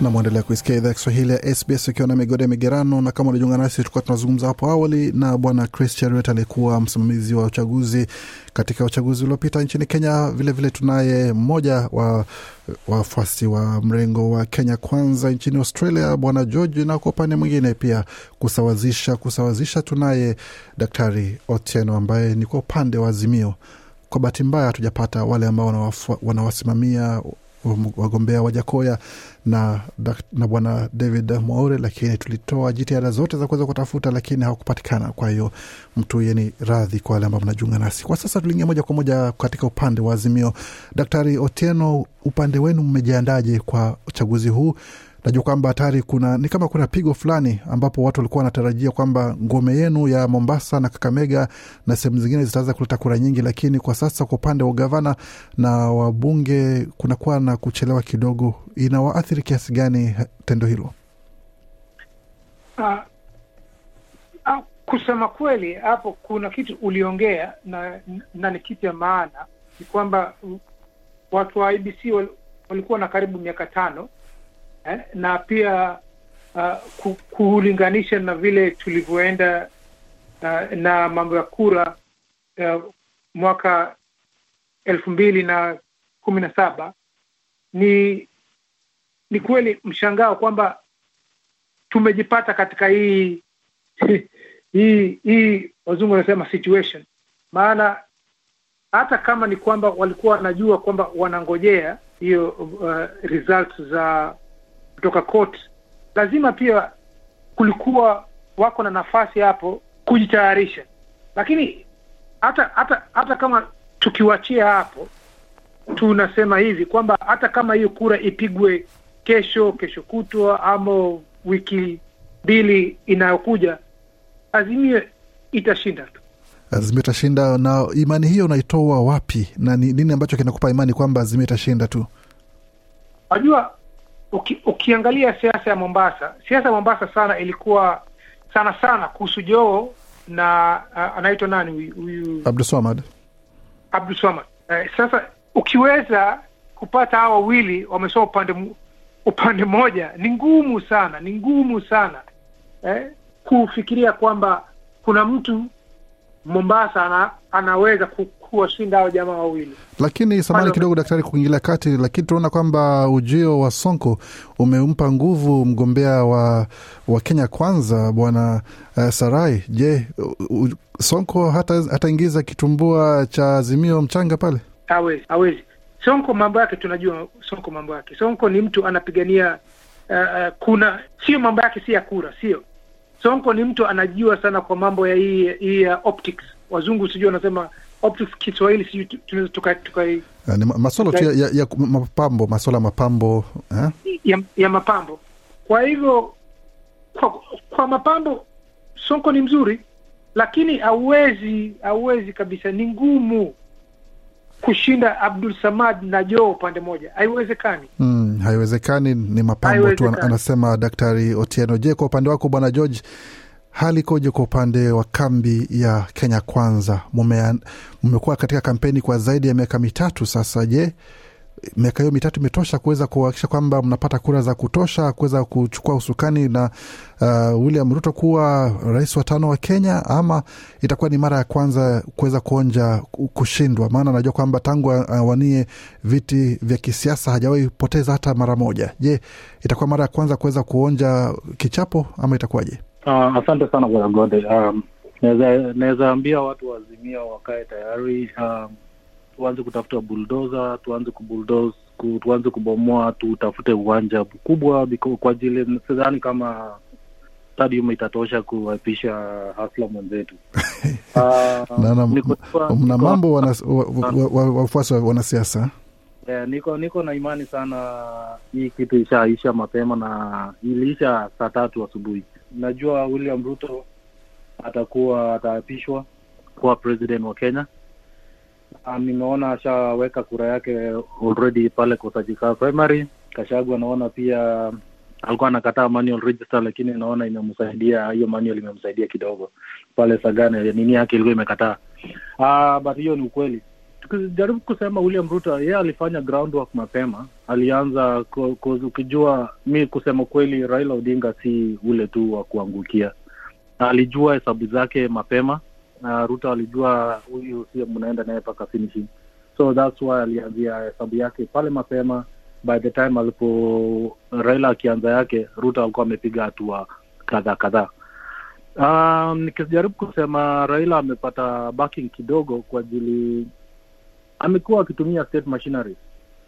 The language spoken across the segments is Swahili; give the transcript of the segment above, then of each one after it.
na mwendelea kuisikia idhaa ya Kiswahili ya SBS ukiwa na migode ya migerano, na kama unajiunga nasi, tulikuwa tunazungumza hapo awali na bwana Chris Cheruiyot aliyekuwa msimamizi wa uchaguzi katika uchaguzi uliopita nchini Kenya. Vilevile vile tunaye mmoja wa wafuasi wa mrengo wa Kenya Kwanza nchini Australia, bwana George, na kwa upande mwingine pia kusawazisha kusawazisha, tunaye daktari Otieno ambaye ni kwa upande wa Azimio. Kwa bahati mbaya hatujapata wale ambao wanawasimamia wagombea Wajakoya na, na bwana David Mwaure, lakini tulitoa jitihada zote za kuweza kutafuta, lakini hawakupatikana. Kwa hiyo mtu yeni radhi kwa wale ambao mnajiunga nasi kwa sasa. Tuliingia moja kwa moja katika upande wa Azimio. Daktari Otieno, upande wenu mmejiandaje kwa uchaguzi huu? Najua kwamba hatari kuna ni kama kuna pigo fulani ambapo watu walikuwa wanatarajia kwamba ngome yenu ya Mombasa na Kakamega na sehemu zingine zitaweza kuleta kura nyingi, lakini kwa sasa kwa upande wa gavana na wabunge kunakuwa na kuchelewa kidogo. Inawaathiri kiasi gani tendo hilo? Uh, uh, kusema kweli hapo kuna kitu uliongea na, na ni kitu ya maana ni kwamba watu wa IBC walikuwa na karibu miaka tano eh, na pia uh, kulinganisha na vile tulivyoenda uh, na mambo ya kura uh, mwaka elfu mbili na kumi na saba ni ni kweli mshangao kwamba tumejipata katika hii hii hii wazungu wanasema situation. Maana hata kama ni kwamba walikuwa wanajua kwamba wanangojea hiyo uh, results za kutoka court, lazima pia kulikuwa wako na nafasi hapo kujitayarisha. Lakini hata hata hata kama tukiwachia hapo, tunasema hivi kwamba hata kama hiyo kura ipigwe kesho, kesho kutwa, ama wiki mbili inayokuja, Azimio itashinda tu. Azimio itashinda. Na imani hiyo unaitoa wapi, na ni nini ambacho kinakupa imani kwamba Azimio itashinda tu? Najua uki, ukiangalia siasa ya Mombasa, siasa ya Mombasa sana ilikuwa sana sana kuhusu Joho na uh, anaitwa nani huyu Abdulswamad Abdulswamad. Uh, sasa ukiweza kupata hawa wawili wamesoma upande upande mmoja, ni ngumu sana, ni ngumu sana eh, kufikiria kwamba kuna mtu Mombasa ana, anaweza kuwashinda hao jamaa wawili. Lakini samani kidogo, daktari, kuingilia kati, lakini tunaona kwamba ujio wa Sonko umempa nguvu mgombea wa, wa Kenya Kwanza bwana uh, Sarai. Je, uh, Sonko hata hataingiza kitumbua cha Azimio mchanga pale? Hawezi, hawezi. Sonko mambo yake tunajua, Sonko mambo yake, Sonko ni mtu anapigania uh, uh, kuna sio mambo yake si ya kura, sio Sonko ni mtu anajua sana kwa mambo ya hii hii ya optics. Wazungu sijui wanasema optics, Kiswahili sijui tunaweza tuka, tuka ni masuala tu ya, ya, ya mapambo, masuala mapambo eh? ya, ya mapambo. Kwa hivyo kwa, kwa mapambo Sonko ni mzuri, lakini hauwezi hauwezi kabisa, ni ngumu kushinda Abdul Samad na Joe upande moja, haiwezekani. Mm, haiwezekani, ni mapambo tu, anasema Daktari Otieno. Je, kwa upande wako Bwana George, hali ikoje kwa upande wa kambi ya Kenya Kwanza? Mmekuwa katika kampeni kwa zaidi ya miaka mitatu sasa. Je, miaka hiyo mitatu imetosha kuweza kuhakikisha kwamba mnapata kura za kutosha kuweza kuchukua usukani na uh, William Ruto kuwa rais wa tano wa Kenya, ama itakuwa ni mara ya kwanza kuweza kuonja kushindwa? Maana najua kwamba tangu awanie viti vya kisiasa hajawahi poteza hata mara moja. Je, itakuwa mara ya kwanza kuweza kuonja kichapo ama itakuwaje? Uh, asante sana bwana Gode. Um, naweza ambia watu wazimia wakae tayari um, tuanze kutafuta buldoza, tuanze kubuldoze, tuanze kubomoa, tutafute uwanja mkubwa kwa ajili, sidhani kama stadium itatosha kuwapisha hasla mwenzetu. Mna mambo wafuasi wa wanasiasa Yeah, niko niko na imani sana hii kitu ishaisha mapema na iliisha saa tatu asubuhi. Najua William Ruto atakuwa ataapishwa kuwa president wa Kenya. Um, nimeona ashaweka kura yake already pale Kusajika primary. Kashagu anaona pia alikuwa anakataa manual register, lakini naona imemsaidia hiyo manual imemsaidia kidogo pale Sagana, nini yake ilikuwa imekataa. Uh, but hiyo ni ukweli. Tukijaribu kusema William Ruto, yeye alifanya groundwork mapema, alianza ukijua, mi kusema kweli, Raila Odinga si ule tu wa kuangukia, alijua hesabu zake mapema na Ruto alijua huyu sio mnaenda naye mpaka finishing, so that's why alianzia hesabu yake pale mapema. By the time alipo Raila akianza yake, Ruto alikuwa amepiga hatua kadhaa kadhaa. Um, nikijaribu kusema Raila amepata backing kidogo kwa ajili amekuwa akitumia state machinery.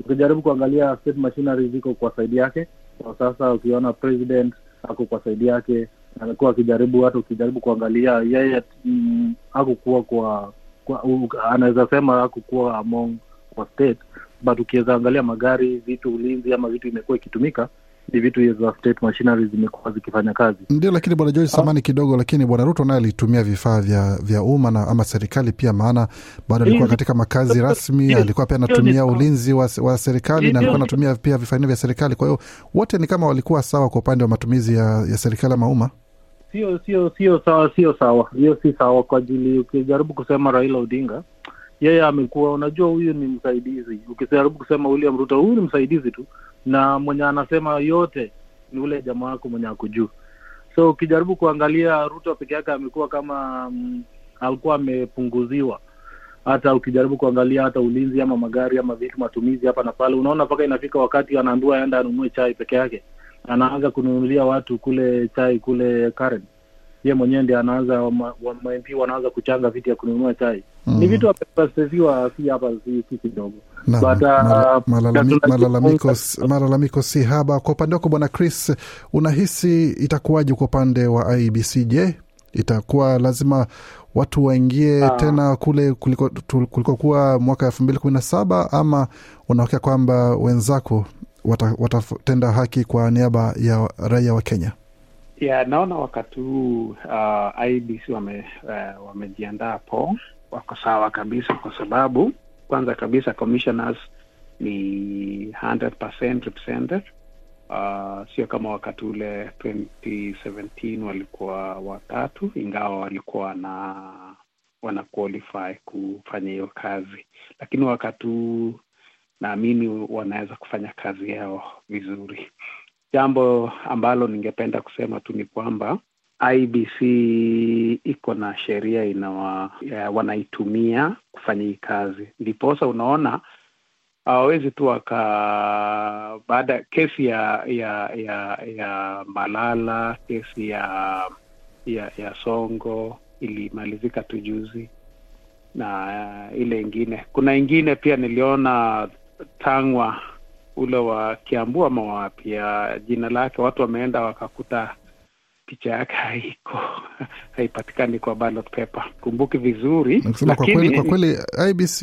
Ukijaribu kuangalia state machinery ziko kwa saidi yake kwa sasa, ukiona president ako kwa saidi yake, amekuwa akijaribu, hata ukijaribu kuangalia yeye mm, hakukuwa kwa, kwa anaweza sema hakukuwa among kwa state but ukiweza angalia magari, vitu, ulinzi ama vitu imekuwa ikitumika ni vitu za state machinery zimekuwa zikifanya kazi. Ndio, lakini bwana George, samani kidogo, lakini bwana Ruto naye alitumia vifaa vya vya umma na ama serikali pia, maana bado alikuwa katika makazi rasmi, alikuwa pia anatumia ulinzi wa, wa serikali na alikuwa anatumia pia vifaa vya serikali. Kwa hiyo wote ni kama walikuwa sawa kwa upande wa matumizi ya, ya serikali ama umma. Sio sio sio sawa sio sawa. Hiyo si sawa kwa ajili ukijaribu kusema raila odinga yeye amekuwa unajua huyu ni msaidizi. Ukijaribu kusema william ruto huyu ni msaidizi tu na mwenye anasema yote ni ule jamaa wako mwenye ako juu. So ukijaribu kuangalia ruto peke yake amekuwa kama mm, alikuwa amepunguziwa. Hata ukijaribu kuangalia hata ulinzi ama magari ama vitu matumizi hapa na pale unaona mpaka inafika wakati anaambiwa aenda anunue chai peke yake anaanza kununulia watu kule chai kule Karen. Ye mwenyewe ndi anaanza wa- wa- wanaanza kuchanga viti ya kununua chai Mm. ni vitu amepastesiwa si hapa si, si kidogo uh, malalami- malalamiko, si haba. Kwa upande wako bwana Chris, unahisi itakuwaje kwa upande wa IBC? Je, itakuwa lazima watu waingie Ah. tena kule kuliko kulikokuwa mwaka elfu mbili kumi na saba ama unaokea kwamba wenzako wata- watatenda haki kwa niaba ya raia wa Kenya? ya naona wakati huu uh, IBC wame uh, wamejiandaa po wako sawa kabisa kwa sababu kwanza kabisa commissioners ni 100% represented uh, sio kama wakati ule 2017 walikuwa watatu ingawa walikuwa wana wana qualify kufanya hiyo kazi lakini wakati huu naamini wanaweza kufanya kazi yao vizuri. Jambo ambalo ningependa kusema tu ni kwamba IBC iko na sheria inawa wanaitumia kufanya hii kazi, ndiposa unaona hawawezi tu waka baada kesi ya ya ya ya Malala, kesi ya ya ya Songo ilimalizika tu juzi, na ile ingine, kuna ingine pia niliona Tangwa ule wa Kiambu ama wapi ya jina lake, watu wameenda wakakuta picha yake haiko haipatikani kwa ballot paper. Kumbuki vizuri, lakini, kwa kweli, kwa kweli IBC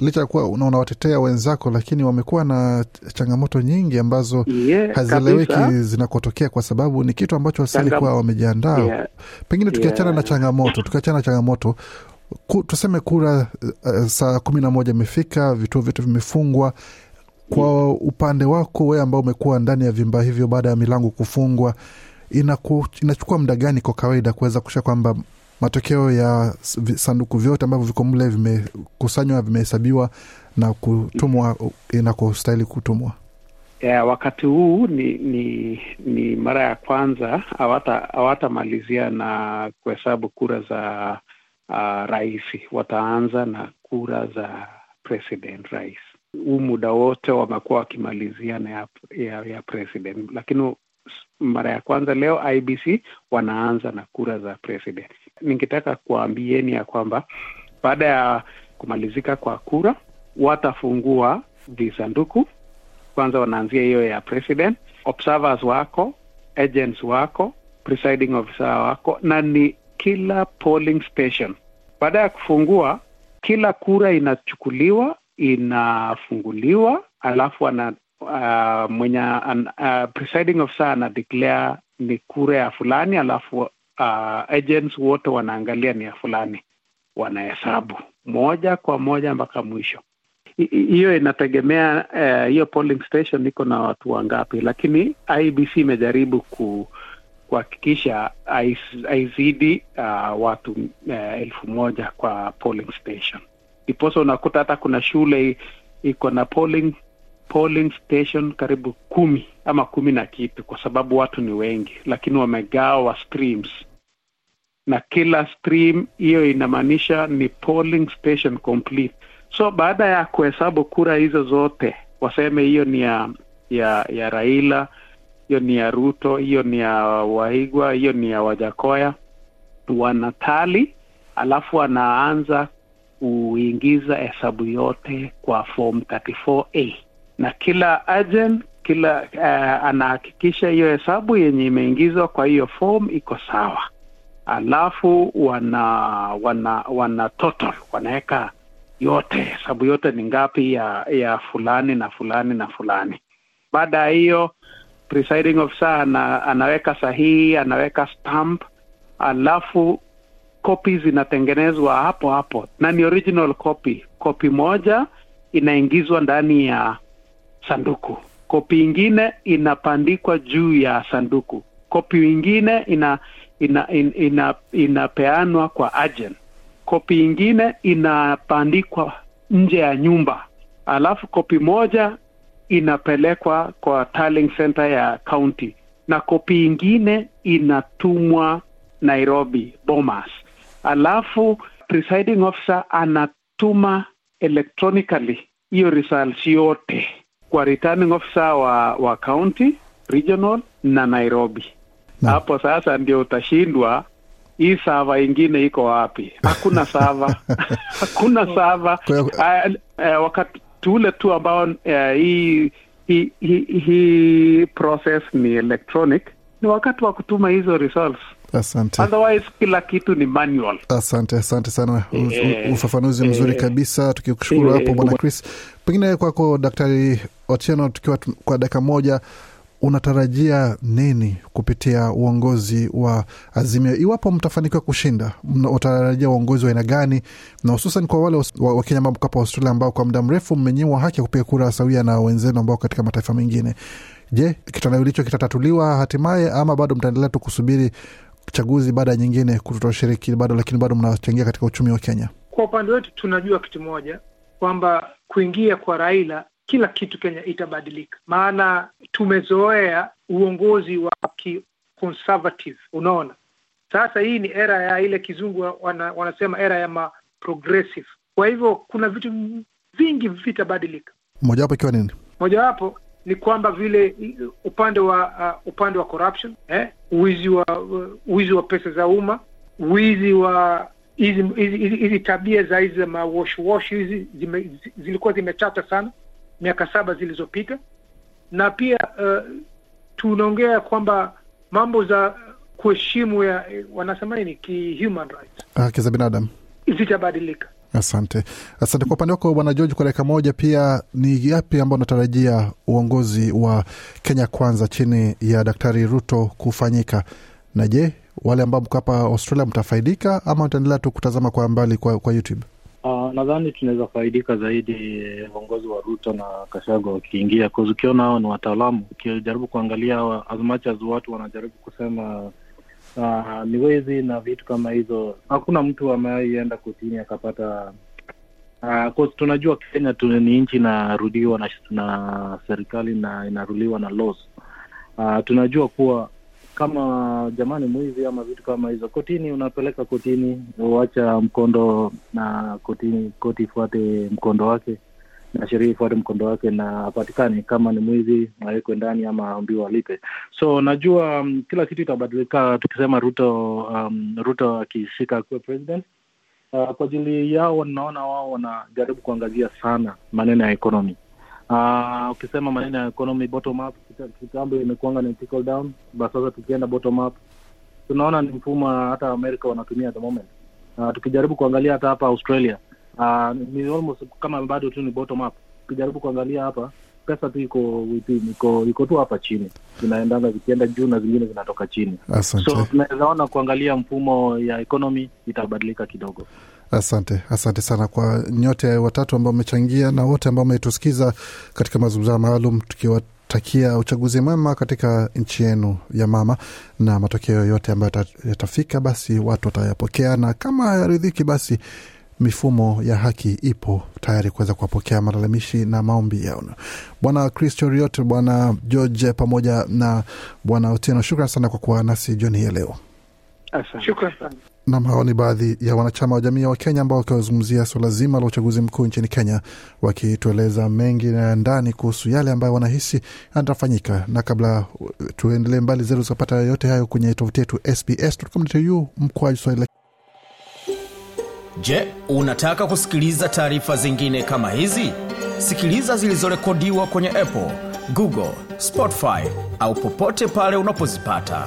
licha ya kuwa unawatetea wenzako, lakini wamekuwa na changamoto nyingi ambazo yeah, hazieleweki zinakotokea, kwa sababu ni kitu ambacho wasilikuwa wamejiandaa Yeah. pengine tukiachana Yeah. na changamoto tukiachana na changamoto ku, tuseme kura uh, saa kumi na moja imefika vituo vyote vimefungwa. Kwa upande wako wewe ambao umekuwa ndani ya vyumba hivyo baada ya milango kufungwa inaku, inachukua muda gani kwa kawaida kuweza kusha kwamba matokeo ya sanduku vyote ambavyo viko mle vimekusanywa vimehesabiwa na kutumwa inakostahili kutumwa? Yeah, wakati huu ni ni ni mara ya kwanza hawatamalizia na kuhesabu kura za uh, rais. Wataanza na kura za president rais. Huu muda wote wamekuwa wakimalizia na ya, ya, ya president, lakini mara ya kwanza leo IBC wanaanza na kura za president. Ningetaka kuambieni ya kwamba baada ya kumalizika kwa kura watafungua visanduku kwanza wanaanzia hiyo ya president, observers wako, agents wako, presiding officer wako, na ni kila polling station. Baada ya kufungua, kila kura inachukuliwa, inafunguliwa, alafu ana uh, mwenye uh, presiding officer ana declare ni kura ya fulani, alafu uh, agents wote wanaangalia ni ya fulani, wanahesabu moja kwa moja mpaka mwisho hi- hi- hiyo inategemea hiyo hiyo polling station iko na watu wangapi, lakini IBC imejaribu ku kuhakikisha haizidi uh, watu uh, elfu moja kwa polling station. Ndiposa unakuta hata kuna shule iko na polling polling station karibu kumi ama kumi na kitu, kwa sababu watu ni wengi, lakini wamegawa streams na kila stream hiyo inamaanisha ni polling station complete. So baada ya kuhesabu kura hizo zote, waseme hiyo ni ya ya, ya Raila, hiyo ni ya Ruto, hiyo ni ya Waigwa, hiyo ni ya Wajakoya, wanatali alafu wanaanza kuingiza hesabu yote kwa form 34A na kila agent kila uh, anahakikisha hiyo hesabu yenye imeingizwa kwa hiyo form iko sawa. Alafu wana wana wana total wanaweka yote hesabu yote ni ngapi ya ya fulani na fulani na fulani. Baada ya hiyo presiding officer ana, anaweka sahihi anaweka stamp alafu kopi zinatengenezwa hapo hapo. Na ni original copy. Kopi moja inaingizwa ndani ya sanduku. Kopi ingine inapandikwa juu ya sanduku. Kopi ingine ina ina, ina, ina inapeanwa kwa agent. Kopi ingine inapandikwa nje ya nyumba. Alafu kopi moja inapelekwa kwa tallying center ya county na kopi ingine inatumwa Nairobi Bomas, alafu presiding officer anatuma electronically hiyo results yote kwa returning officer wa wa county regional na Nairobi. na. Hapo sasa ndio utashindwa hii sava ingine iko wapi? Hakuna sava, hakuna sava. Uh, uh, wakati ule tu ambao uh, hii hii hi, hi process ni electronic. Ni wakati wa kutuma hizo results. Asante. Otherwise kila kitu ni manual. Asante asante sana. Eh, ufafanuzi mzuri eh, kabisa. Tukikushukuru eh, hapo bwana eh, chris. Pengine kwako daktari otieno tukiwa kwa dakika moja unatarajia nini kupitia uongozi wa azimio? Iwapo mtafanikiwa kushinda unatarajia uongozi wa aina gani? Na hususan kwa wale wakenya ambao mko australia ambao kwa muda mrefu mmenyimwa haki ya kupiga kura sawia na wenzenu ambao katika mataifa mengine. Je kitandawili hicho kitatatuliwa hatimaye ama bado mtaendelea tu kusubiri chaguzi baada ya nyingine kutoshiriki bado lakini bado mnachangia katika uchumi wa kenya? Kwa upande wetu tunajua kitu moja kwamba kuingia kwa Raila kila kitu Kenya itabadilika, maana tumezoea uongozi wa ki conservative. Unaona, sasa hii ni era ya ile kizungu wana, wanasema era ya ma progressive. Kwa hivyo kuna vitu vingi vitabadilika. mojawapo ikiwa nini Mojawapo ni kwamba vile upande wa uh, upande wa corruption eh, wizi wa uwizi wa pesa za umma, wizi wa hizi tabia za hizi mawashwash wash wash hizi zilikuwa zimechacha sana miaka saba zilizopita, na pia uh, tunaongea kwamba mambo za kuheshimu ya wanasema nini? Ki human rights haki za binadamu. Zitabadilika. asante. Asante. Kwa upande wako bwana george kwa dakika moja pia ni yapi ambao unatarajia uongozi wa kenya kwanza chini ya daktari ruto kufanyika? Na je wale ambao mko hapa australia mtafaidika ama utaendelea tu kutazama kwa mbali kwa, kwa youtube nadhani tunaweza faidika zaidi eh, uongozi wa Ruto na Kashago wakiingia, cause ukiona hao ni wataalamu. Ukijaribu kuangalia hawa, as much as watu wanajaribu kusema uh, ni wezi na vitu kama hizo, hakuna mtu ameienda kotini akapata uh, tunajua Kenya tu ni nchi inarudiwa na, na serikali na inaruliwa na laws. Uh, tunajua kuwa kama jamani mwizi ama vitu kama hizo. Kotini unapeleka kotini uacha mkondo na kotini koti ifuate mkondo wake na sheria ifuate mkondo wake na apatikane. Kama ni mwizi awekwe ndani ama aambiwa alipe. So najua um, kila kitu itabadilika tukisema ruto um, ruto akishika akuwe president. Uh, kwa ajili yao naona wao wanajaribu kuangazia sana maneno ya economy Uh, ukisema maneno ya economy bottom up kitambo imekuanga ni trickle down but sasa tukienda bottom up tunaona ni mfumo hata amerika wanatumia at the moment. Uh, tukijaribu kuangalia hata hapa australia uh, ni almost kama bado tu ni bottom up. Tukijaribu kuangalia hapa pesa tu iko iko iko tu hapa chini. Zinaendanga zikienda juu na zingine zinatoka chini. Asante. So tunawezaona kuangalia mfumo ya economy itabadilika kidogo Asante, asante sana kwa nyote watatu ambao mmechangia na wote ambao mmetusikiza katika mazungumzo maalum, tukiwatakia uchaguzi mwema katika nchi yenu ya mama, na matokeo yote ambayo yatafika, basi watu watayapokea, na kama hayaridhiki, basi mifumo ya haki ipo tayari kuweza kuwapokea malalamishi na maombi yao. Bwana Chris Choriot, Bwana George pamoja na Bwana Otieno, shukran sana kwa kuwa nasi jioni hii ya leo. Shukran sana. Nam, hawa ni baadhi ya wanachama wa jamii wa Kenya ambao wakiwazungumzia suala zima la uchaguzi mkuu nchini Kenya, wakitueleza mengi na ndani kuhusu yale ambayo wanahisi yatafanyika. Na kabla tuendelee mbali zetu zikapata yote hayo kwenye tovuti yetu sbs.com.au mkwaju swahili. Je, unataka kusikiliza taarifa zingine kama hizi? Sikiliza zilizorekodiwa kwenye Apple, Google, Spotify au popote pale unapozipata.